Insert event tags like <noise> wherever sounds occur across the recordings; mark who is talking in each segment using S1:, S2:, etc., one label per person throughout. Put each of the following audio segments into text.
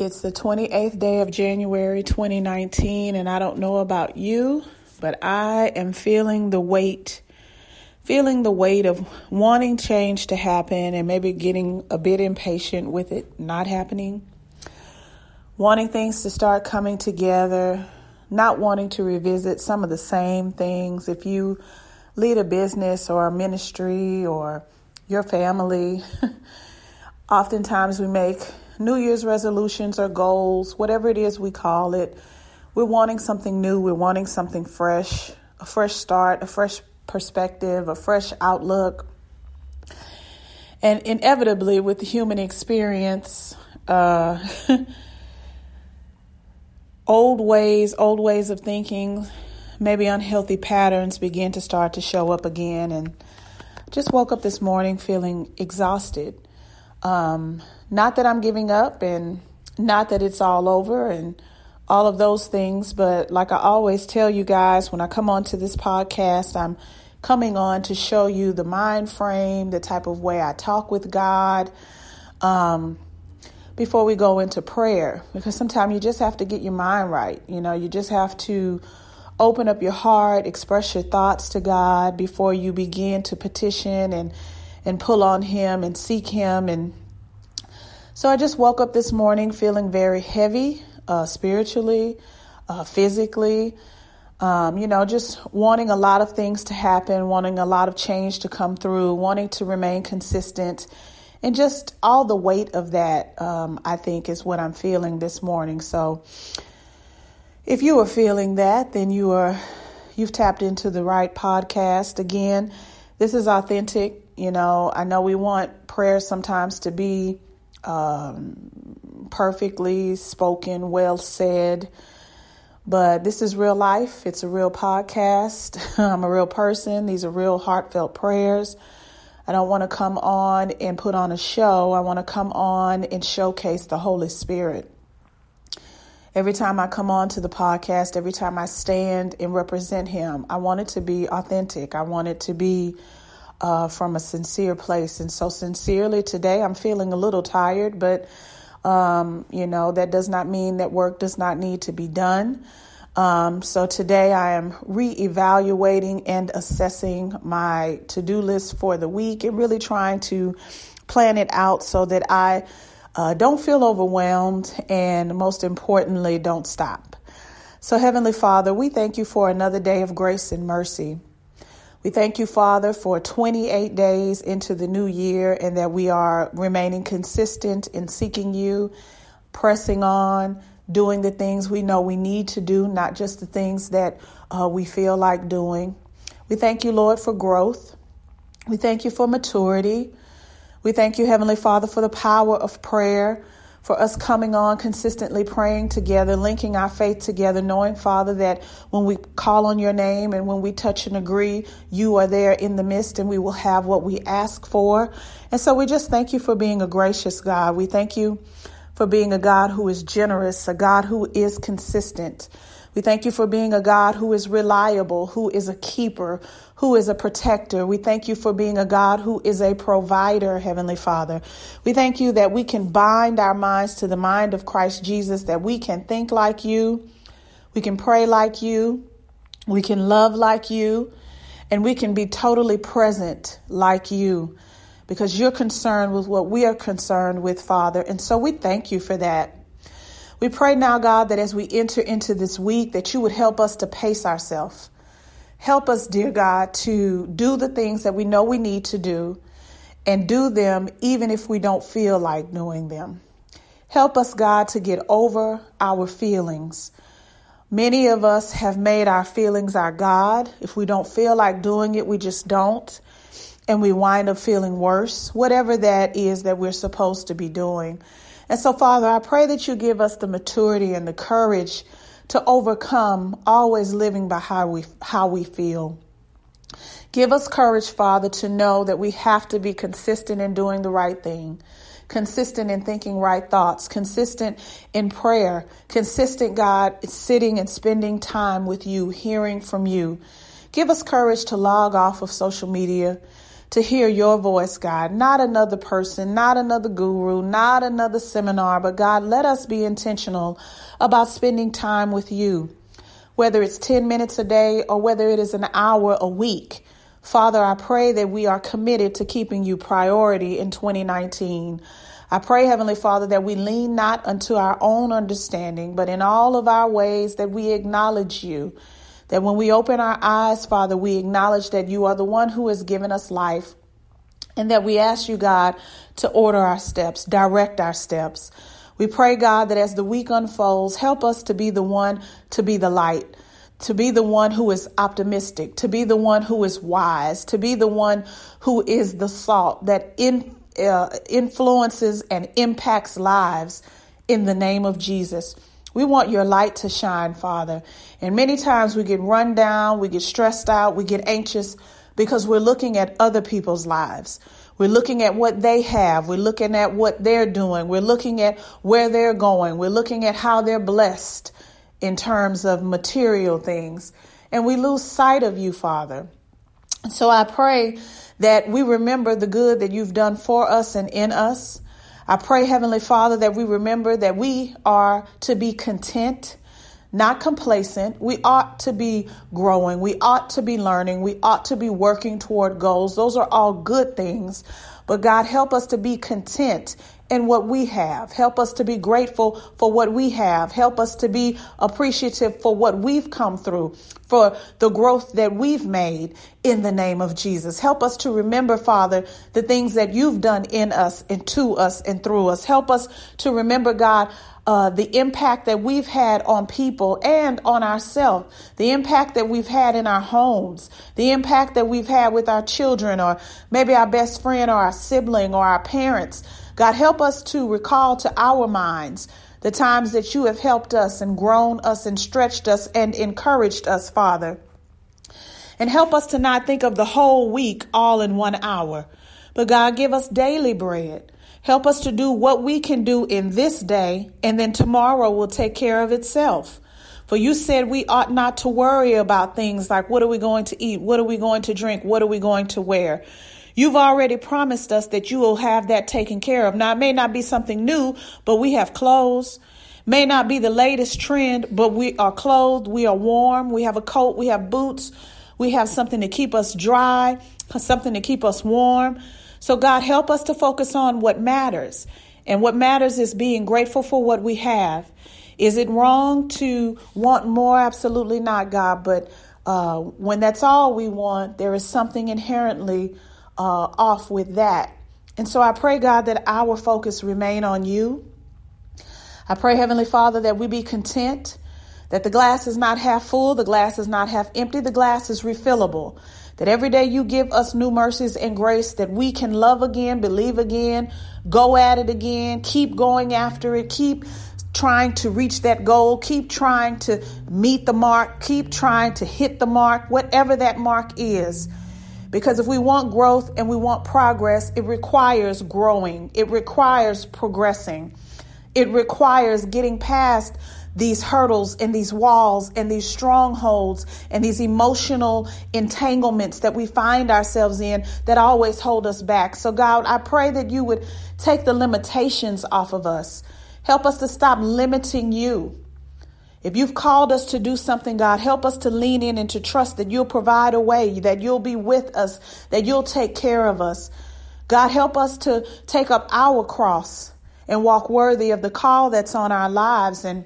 S1: It's the 28th day of January 2019, and I don't know about you, but I am feeling the weight, feeling the weight of wanting change to happen and maybe getting a bit impatient with it not happening, wanting things to start coming together, not wanting to revisit some of the same things. If you lead a business or a ministry or your family, <laughs> oftentimes we make New Year's resolutions or goals, whatever it is we call it. We're wanting something new, we're wanting something fresh, a fresh start, a fresh perspective, a fresh outlook. And inevitably, with the human experience, uh, <laughs> old ways, old ways of thinking, maybe unhealthy patterns begin to start to show up again. And just woke up this morning feeling exhausted. Um, not that I'm giving up and not that it's all over and all of those things, but like I always tell you guys when I come onto this podcast, I'm coming on to show you the mind frame, the type of way I talk with God. Um, before we go into prayer, because sometimes you just have to get your mind right. You know, you just have to open up your heart, express your thoughts to God before you begin to petition and and pull on Him and seek Him and so I just woke up this morning feeling very heavy, uh, spiritually, uh, physically. Um, you know, just wanting a lot of things to happen, wanting a lot of change to come through, wanting to remain consistent, and just all the weight of that, um, I think, is what I'm feeling this morning. So, if you are feeling that, then you are you've tapped into the right podcast. Again, this is authentic. You know, I know we want prayers sometimes to be um, perfectly spoken, well said. But this is real life. It's a real podcast. <laughs> I'm a real person. These are real heartfelt prayers. I don't want to come on and put on a show. I want to come on and showcase the Holy Spirit. Every time I come on to the podcast, every time I stand and represent Him, I want it to be authentic. I want it to be uh, from a sincere place. And so, sincerely, today I'm feeling a little tired, but um, you know, that does not mean that work does not need to be done. Um, so, today I am reevaluating and assessing my to do list for the week and really trying to plan it out so that I uh, don't feel overwhelmed and, most importantly, don't stop. So, Heavenly Father, we thank you for another day of grace and mercy. We thank you, Father, for 28 days into the new year and that we are remaining consistent in seeking you, pressing on, doing the things we know we need to do, not just the things that uh, we feel like doing. We thank you, Lord, for growth. We thank you for maturity. We thank you, Heavenly Father, for the power of prayer for us coming on consistently praying together, linking our faith together, knowing, Father, that when we call on your name and when we touch and agree, you are there in the midst and we will have what we ask for. And so we just thank you for being a gracious God. We thank you for being a God who is generous, a God who is consistent. We thank you for being a God who is reliable, who is a keeper, who is a protector. We thank you for being a God who is a provider, Heavenly Father. We thank you that we can bind our minds to the mind of Christ Jesus, that we can think like you, we can pray like you, we can love like you, and we can be totally present like you because you're concerned with what we are concerned with, Father. And so we thank you for that. We pray now, God, that as we enter into this week, that you would help us to pace ourselves Help us, dear God, to do the things that we know we need to do and do them even if we don't feel like doing them. Help us, God, to get over our feelings. Many of us have made our feelings our God. If we don't feel like doing it, we just don't. And we wind up feeling worse, whatever that is that we're supposed to be doing. And so, Father, I pray that you give us the maturity and the courage to overcome always living by how we how we feel. Give us courage, Father, to know that we have to be consistent in doing the right thing, consistent in thinking right thoughts, consistent in prayer, consistent, God, sitting and spending time with you, hearing from you. Give us courage to log off of social media, to hear your voice, God, not another person, not another guru, not another seminar, but God, let us be intentional about spending time with you, whether it's 10 minutes a day or whether it is an hour a week. Father, I pray that we are committed to keeping you priority in 2019. I pray, Heavenly Father, that we lean not unto our own understanding, but in all of our ways that we acknowledge you that when we open our eyes, Father, we acknowledge that you are the one who has given us life and that we ask you, God, to order our steps, direct our steps. We pray, God, that as the week unfolds, help us to be the one to be the light, to be the one who is optimistic, to be the one who is wise, to be the one who is the salt that in, uh, influences and impacts lives in the name of Jesus. We want your light to shine, Father. And many times we get run down, we get stressed out, we get anxious because we're looking at other people's lives. We're looking at what they have. We're looking at what they're doing. We're looking at where they're going. We're looking at how they're blessed in terms of material things. And we lose sight of you, Father. So I pray that we remember the good that you've done for us and in us. I pray, Heavenly Father, that we remember that we are to be content, not complacent. We ought to be growing. We ought to be learning. We ought to be working toward goals. Those are all good things. But God, help us to be content in what we have. Help us to be grateful for what we have. Help us to be appreciative for what we've come through, for the growth that we've made in the name of Jesus. Help us to remember, Father, the things that you've done in us and to us and through us. Help us to remember, God, uh, the impact that we've had on people and on ourselves, the impact that we've had in our homes, the impact that we've had with our children, or maybe our best friend, or our sibling, or our parents. God, help us to recall to our minds the times that you have helped us and grown us and stretched us and encouraged us, Father. And help us to not think of the whole week all in one hour. But God, give us daily bread. Help us to do what we can do in this day, and then tomorrow will take care of itself. For you said we ought not to worry about things like what are we going to eat? What are we going to drink? What are we going to wear? You've already promised us that you will have that taken care of. Now, it may not be something new, but we have clothes. May not be the latest trend, but we are clothed, we are warm, we have a coat, we have boots, we have something to keep us dry, something to keep us warm. So, God, help us to focus on what matters. And what matters is being grateful for what we have. Is it wrong to want more? Absolutely not, God. But uh, when that's all we want, there is something inherently uh, off with that. And so I pray, God, that our focus remain on you. I pray, Heavenly Father, that we be content, that the glass is not half full, the glass is not half empty, the glass is refillable that every day you give us new mercies and grace that we can love again, believe again, go at it again, keep going after it, keep trying to reach that goal, keep trying to meet the mark, keep trying to hit the mark, whatever that mark is. Because if we want growth and we want progress, it requires growing, it requires progressing, it requires getting past these hurdles and these walls and these strongholds and these emotional entanglements that we find ourselves in that always hold us back. So, God, I pray that you would take the limitations off of us. Help us to stop limiting you. If you've called us to do something, God, help us to lean in and to trust that you'll provide a way, that you'll be with us, that you'll take care of us. God, help us to take up our cross and walk worthy of the call that's on our lives and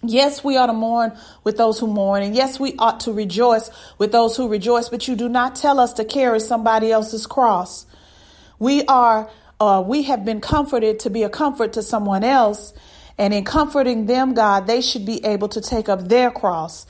S1: Yes, we ought to mourn with those who mourn, and yes, we ought to rejoice with those who rejoice, but you do not tell us to carry somebody else's cross. We are, uh, we have been comforted to be a comfort to someone else, and in comforting them, God, they should be able to take up their cross.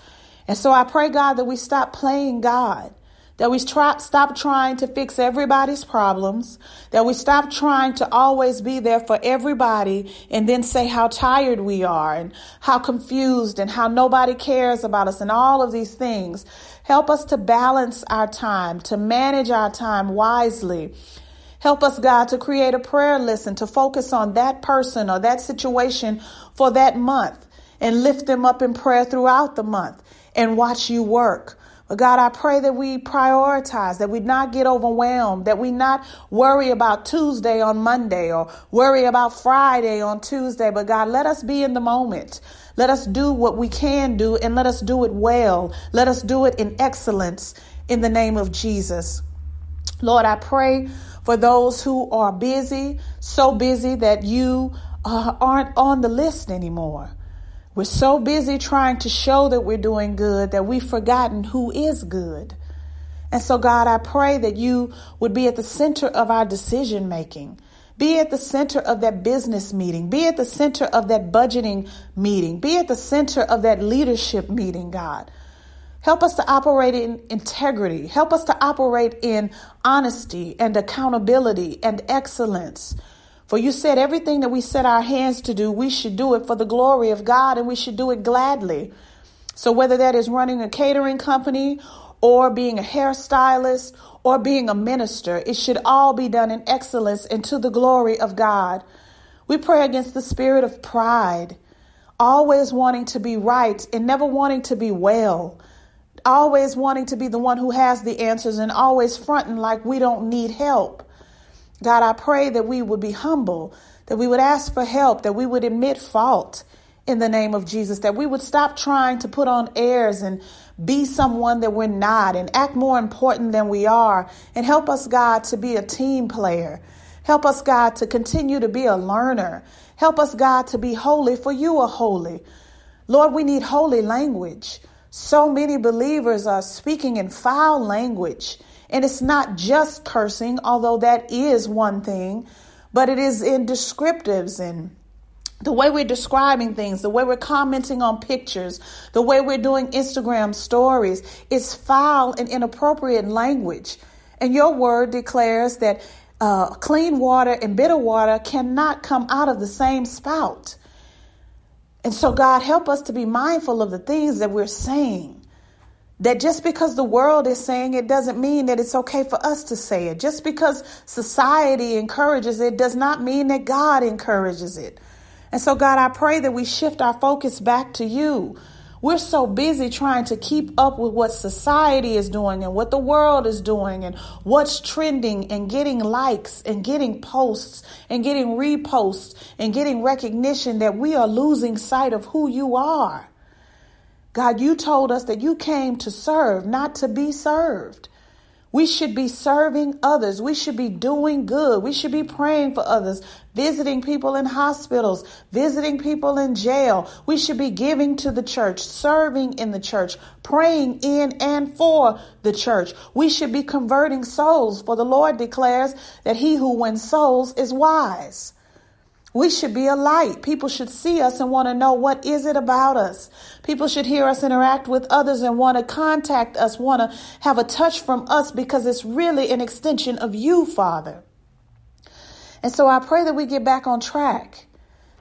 S1: And so I pray, God, that we stop playing God that we try, stop trying to fix everybody's problems, that we stop trying to always be there for everybody and then say how tired we are and how confused and how nobody cares about us and all of these things. Help us to balance our time, to manage our time wisely. Help us, God, to create a prayer list and to focus on that person or that situation for that month and lift them up in prayer throughout the month and watch you work. But God, I pray that we prioritize, that we not get overwhelmed, that we not worry about Tuesday on Monday or worry about Friday on Tuesday. But God, let us be in the moment. Let us do what we can do and let us do it well. Let us do it in excellence in the name of Jesus. Lord, I pray for those who are busy, so busy that you uh, aren't on the list anymore. We're so busy trying to show that we're doing good that we've forgotten who is good. And so, God, I pray that you would be at the center of our decision making. Be at the center of that business meeting. Be at the center of that budgeting meeting. Be at the center of that leadership meeting, God. Help us to operate in integrity. Help us to operate in honesty and accountability and excellence. For you said everything that we set our hands to do, we should do it for the glory of God and we should do it gladly. So whether that is running a catering company or being a hairstylist or being a minister, it should all be done in excellence and to the glory of God. We pray against the spirit of pride, always wanting to be right and never wanting to be well, always wanting to be the one who has the answers and always fronting like we don't need help. God, I pray that we would be humble, that we would ask for help, that we would admit fault in the name of Jesus, that we would stop trying to put on airs and be someone that we're not and act more important than we are. And help us, God, to be a team player. Help us, God, to continue to be a learner. Help us, God, to be holy, for you are holy. Lord, we need holy language. So many believers are speaking in foul language. And it's not just cursing, although that is one thing, but it is in descriptives and the way we're describing things, the way we're commenting on pictures, the way we're doing Instagram stories is foul and inappropriate language. And your word declares that uh, clean water and bitter water cannot come out of the same spout. And so, God, help us to be mindful of the things that we're saying. That just because the world is saying it doesn't mean that it's okay for us to say it. Just because society encourages it does not mean that God encourages it. And so, God, I pray that we shift our focus back to you. We're so busy trying to keep up with what society is doing and what the world is doing and what's trending and getting likes and getting posts and getting reposts and getting recognition that we are losing sight of who you are. God, you told us that you came to serve, not to be served. We should be serving others. We should be doing good. We should be praying for others, visiting people in hospitals, visiting people in jail. We should be giving to the church, serving in the church, praying in and for the church. We should be converting souls, for the Lord declares that he who wins souls is wise. We should be a light. People should see us and want to know what is it about us. People should hear us interact with others and want to contact us, want to have a touch from us because it's really an extension of you, Father. And so I pray that we get back on track,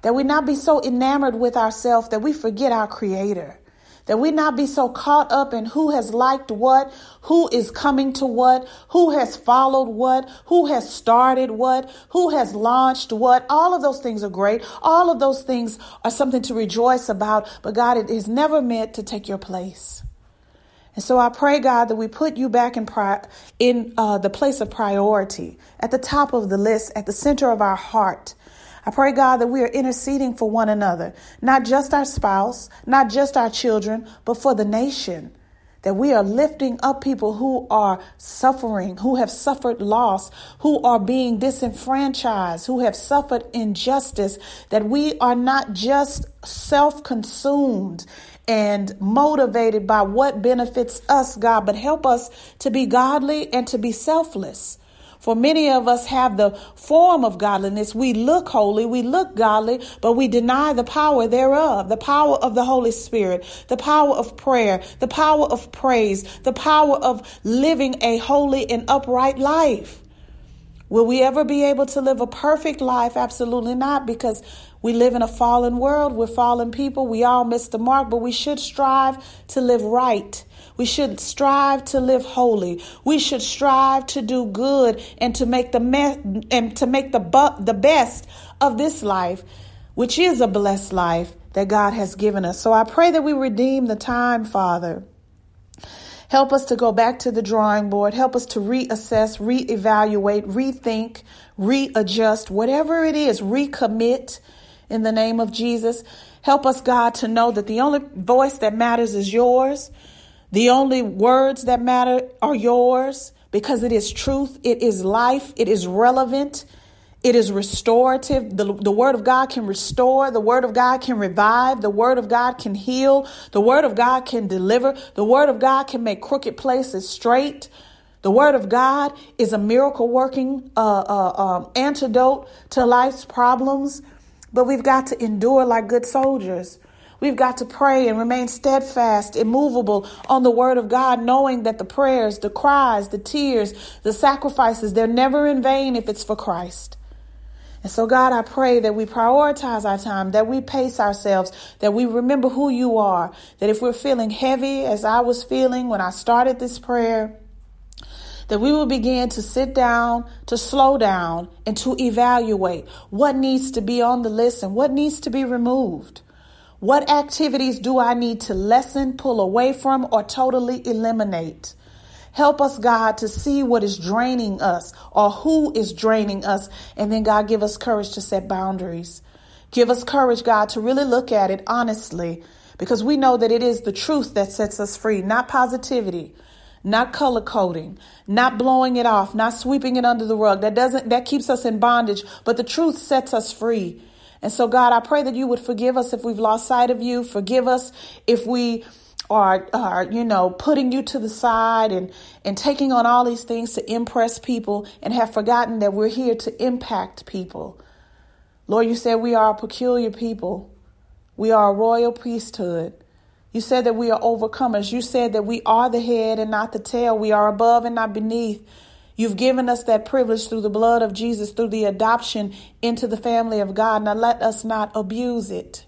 S1: that we not be so enamored with ourselves that we forget our creator that we not be so caught up in who has liked what, who is coming to what, who has followed what, who has started what, who has launched what. All of those things are great. All of those things are something to rejoice about, but God, it is never meant to take your place. And so I pray, God, that we put you back in pri- in uh, the place of priority, at the top of the list, at the center of our heart, I pray, God, that we are interceding for one another, not just our spouse, not just our children, but for the nation. That we are lifting up people who are suffering, who have suffered loss, who are being disenfranchised, who have suffered injustice. That we are not just self consumed and motivated by what benefits us, God, but help us to be godly and to be selfless. For many of us have the form of godliness. We look holy, we look godly, but we deny the power thereof, the power of the Holy Spirit, the power of prayer, the power of praise, the power of living a holy and upright life. Will we ever be able to live a perfect life? Absolutely not, because we live in a fallen world. We're fallen people. We all miss the mark, but we should strive to live right. We should strive to live holy. We should strive to do good and to make the me- and to make the bu- the best of this life, which is a blessed life that God has given us. So I pray that we redeem the time, Father. Help us to go back to the drawing board. Help us to reassess, reevaluate, rethink, readjust, whatever it is, recommit in the name of Jesus. Help us, God, to know that the only voice that matters is yours. The only words that matter are yours because it is truth, it is life, it is relevant, it is restorative. The, the word of God can restore. The word of God can revive. The word of God can heal. The word of God can deliver. The word of God can make crooked places straight. The word of God is a miracle working uh, uh, um, antidote to life's problems. But we've got to endure like good soldiers. We've got to pray and remain steadfast, immovable on the word of God, knowing that the prayers, the cries, the tears, the sacrifices, they're never in vain if it's for Christ. And so, God, I pray that we prioritize our time, that we pace ourselves, that we remember who you are, that if we're feeling heavy, as I was feeling when I started this prayer, that we will begin to sit down, to slow down, and to evaluate what needs to be on the list and what needs to be removed. What activities do I need to lessen, pull away from, or totally eliminate? Help us, God, to see what is draining us or who is draining us. And then, God, give us courage to set boundaries. Give us courage, God, to really look at it honestly because we know that it is the truth that sets us free, not positivity, not color coding, not blowing it off, not sweeping it under the rug. That doesn't, that keeps us in bondage, but the truth sets us free. And so, God, I pray that you would forgive us if we've lost sight of you. Forgive us if we are, are you know putting you to the side and and taking on all these things to impress people and have forgotten that we're here to impact people. Lord you said we are a peculiar people. We are a royal priesthood. You said that we are overcomers. You said that we are the head and not the tail. We are above and not beneath You've given us that privilege through the blood of Jesus, through the adoption into the family of God. Now let us not abuse it.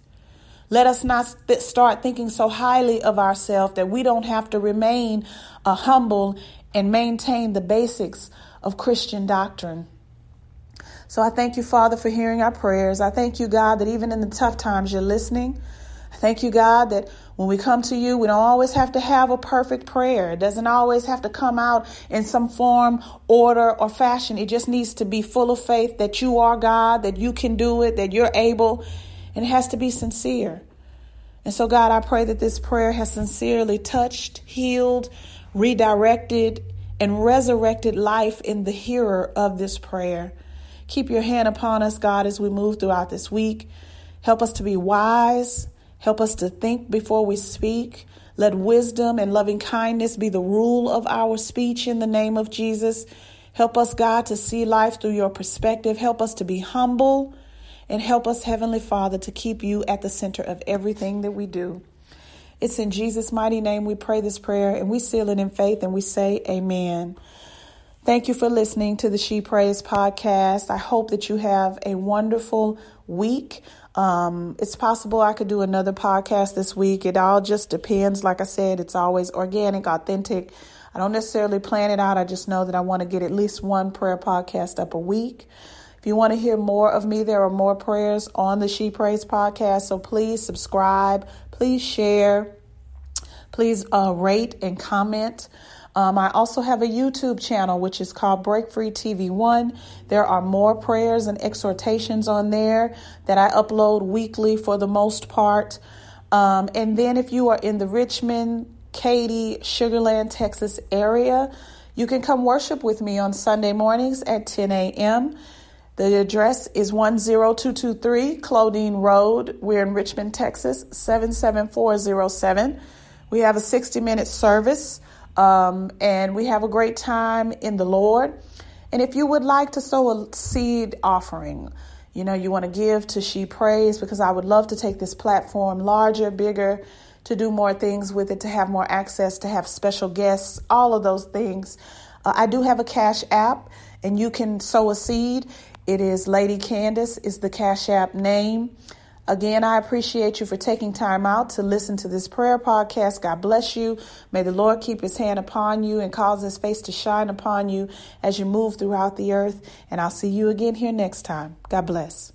S1: Let us not start thinking so highly of ourselves that we don't have to remain uh, humble and maintain the basics of Christian doctrine. So I thank you, Father, for hearing our prayers. I thank you, God, that even in the tough times you're listening. I thank you, God, that when we come to you, we don't always have to have a perfect prayer. It doesn't always have to come out in some form, order, or fashion. It just needs to be full of faith that you are God, that you can do it, that you're able, and it has to be sincere. And so, God, I pray that this prayer has sincerely touched, healed, redirected, and resurrected life in the hearer of this prayer. Keep your hand upon us, God, as we move throughout this week. Help us to be wise. Help us to think before we speak. Let wisdom and loving kindness be the rule of our speech in the name of Jesus. Help us, God, to see life through your perspective. Help us to be humble and help us, Heavenly Father, to keep you at the center of everything that we do. It's in Jesus' mighty name we pray this prayer and we seal it in faith and we say, Amen. Thank you for listening to the She Prays podcast. I hope that you have a wonderful week. Um, it's possible I could do another podcast this week. It all just depends. Like I said, it's always organic, authentic. I don't necessarily plan it out. I just know that I want to get at least one prayer podcast up a week. If you want to hear more of me, there are more prayers on the She Prays podcast. So please subscribe, please share, please uh, rate and comment. Um, I also have a YouTube channel which is called Break Free TV One. There are more prayers and exhortations on there that I upload weekly for the most part. Um, and then if you are in the Richmond, Katy, Sugarland, Texas area, you can come worship with me on Sunday mornings at 10 a.m. The address is 10223 Clodine Road. We're in Richmond, Texas, 77407. We have a 60 minute service um, and we have a great time in the Lord. And if you would like to sow a seed offering, you know, you want to give to She Prays because I would love to take this platform larger, bigger, to do more things with it, to have more access, to have special guests, all of those things. Uh, I do have a cash app and you can sow a seed. It is Lady Candace is the Cash App name. Again, I appreciate you for taking time out to listen to this prayer podcast. God bless you. May the Lord keep his hand upon you and cause his face to shine upon you as you move throughout the earth. And I'll see you again here next time. God bless.